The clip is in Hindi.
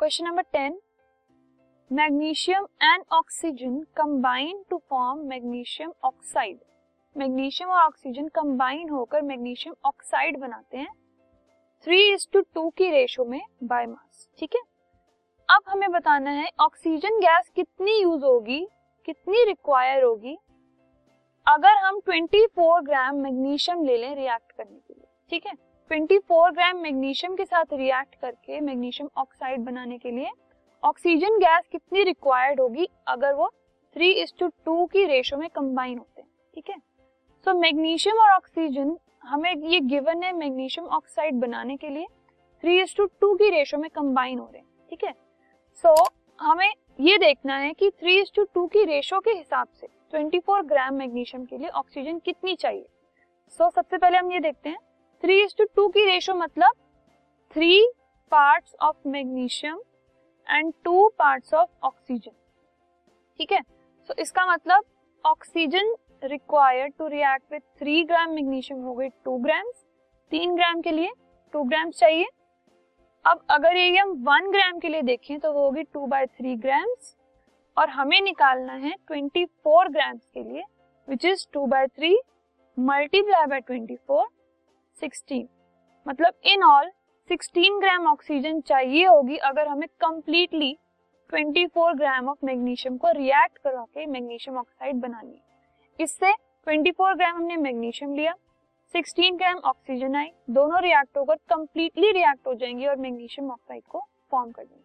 Question number ten magnesium and oxygen combine to form magnesium oxide magnesium और ऑक्सीजन कंबाइन होकर मैग्नीशियम ऑक्साइड बनाते हैं। थ्री इज़ टू टू की रेशो में बाय मास ठीक है? अब हमें बताना है ऑक्सीजन गैस कितनी यूज़ होगी, कितनी रिक्वायर होगी, अगर हम 24 ग्राम मैग्नीशियम ले लें रिएक्ट करने के लिए, ठीक है? 24 ग्राम मैग्नीशियम के साथ रिएक्ट करके मैग्नीशियम ऑक्साइड बनाने के लिए ऑक्सीजन गैस कितनी रिक्वायर्ड होगी अगर वो थ्री इज़ टू टू की रेशो में कंबाइन होते हैं ठीक है? सो मैग्नीशियम और ऑक्सीजन हमें ये गिवन है मैग्नीशियम ऑक्साइड बनाने के लिए थ्री इज़ टू टू की रेशो में कंबाइन हो रहे हैं ठीक है? सो so, हमें ये देखना है कि थ्री इज़ टू टू की रेशो के हिसाब से 24 ग्राम मैग्नीशियम के लिए ऑक्सीजन कितनी चाहिए? सो so, सबसे पहले हम ये देखते हैं थ्री इज़ टू टू की रेशो मतलब three part of magnesium and two part of oxygen ठीक है? सो इसका मतलब oxygen required to react with three gram magnesium हो गई टू ग्राम्स तीन ग्राम के लिए टू ग्राम्स चाहिए। अब अगर ये हम वन ग्राम के लिए देखें तो वो होगी टू बाय थ्री ग्राम्स और हमें निकालना है ट्वेंटी फोर ग्राम के लिए which is two by three multiply by twenty four sixteen मतलब in all sixteen gram oxygen चाहिए होगी अगर हमें completely twenty four gram of magnesium को रिएक्ट करवा के मैग्नीशियम ऑक्साइड बनानी है। इससे ट्वेंटी फोर ग्राम हमने मैग्नीशियम लिया 16 ग्राम ऑक्सीजन आई, दोनों रिएक्ट होकर कंप्लीटली रिएक्ट हो जाएँगे और मैग्नीशियम ऑक्साइड को फॉर्म कर देंगे।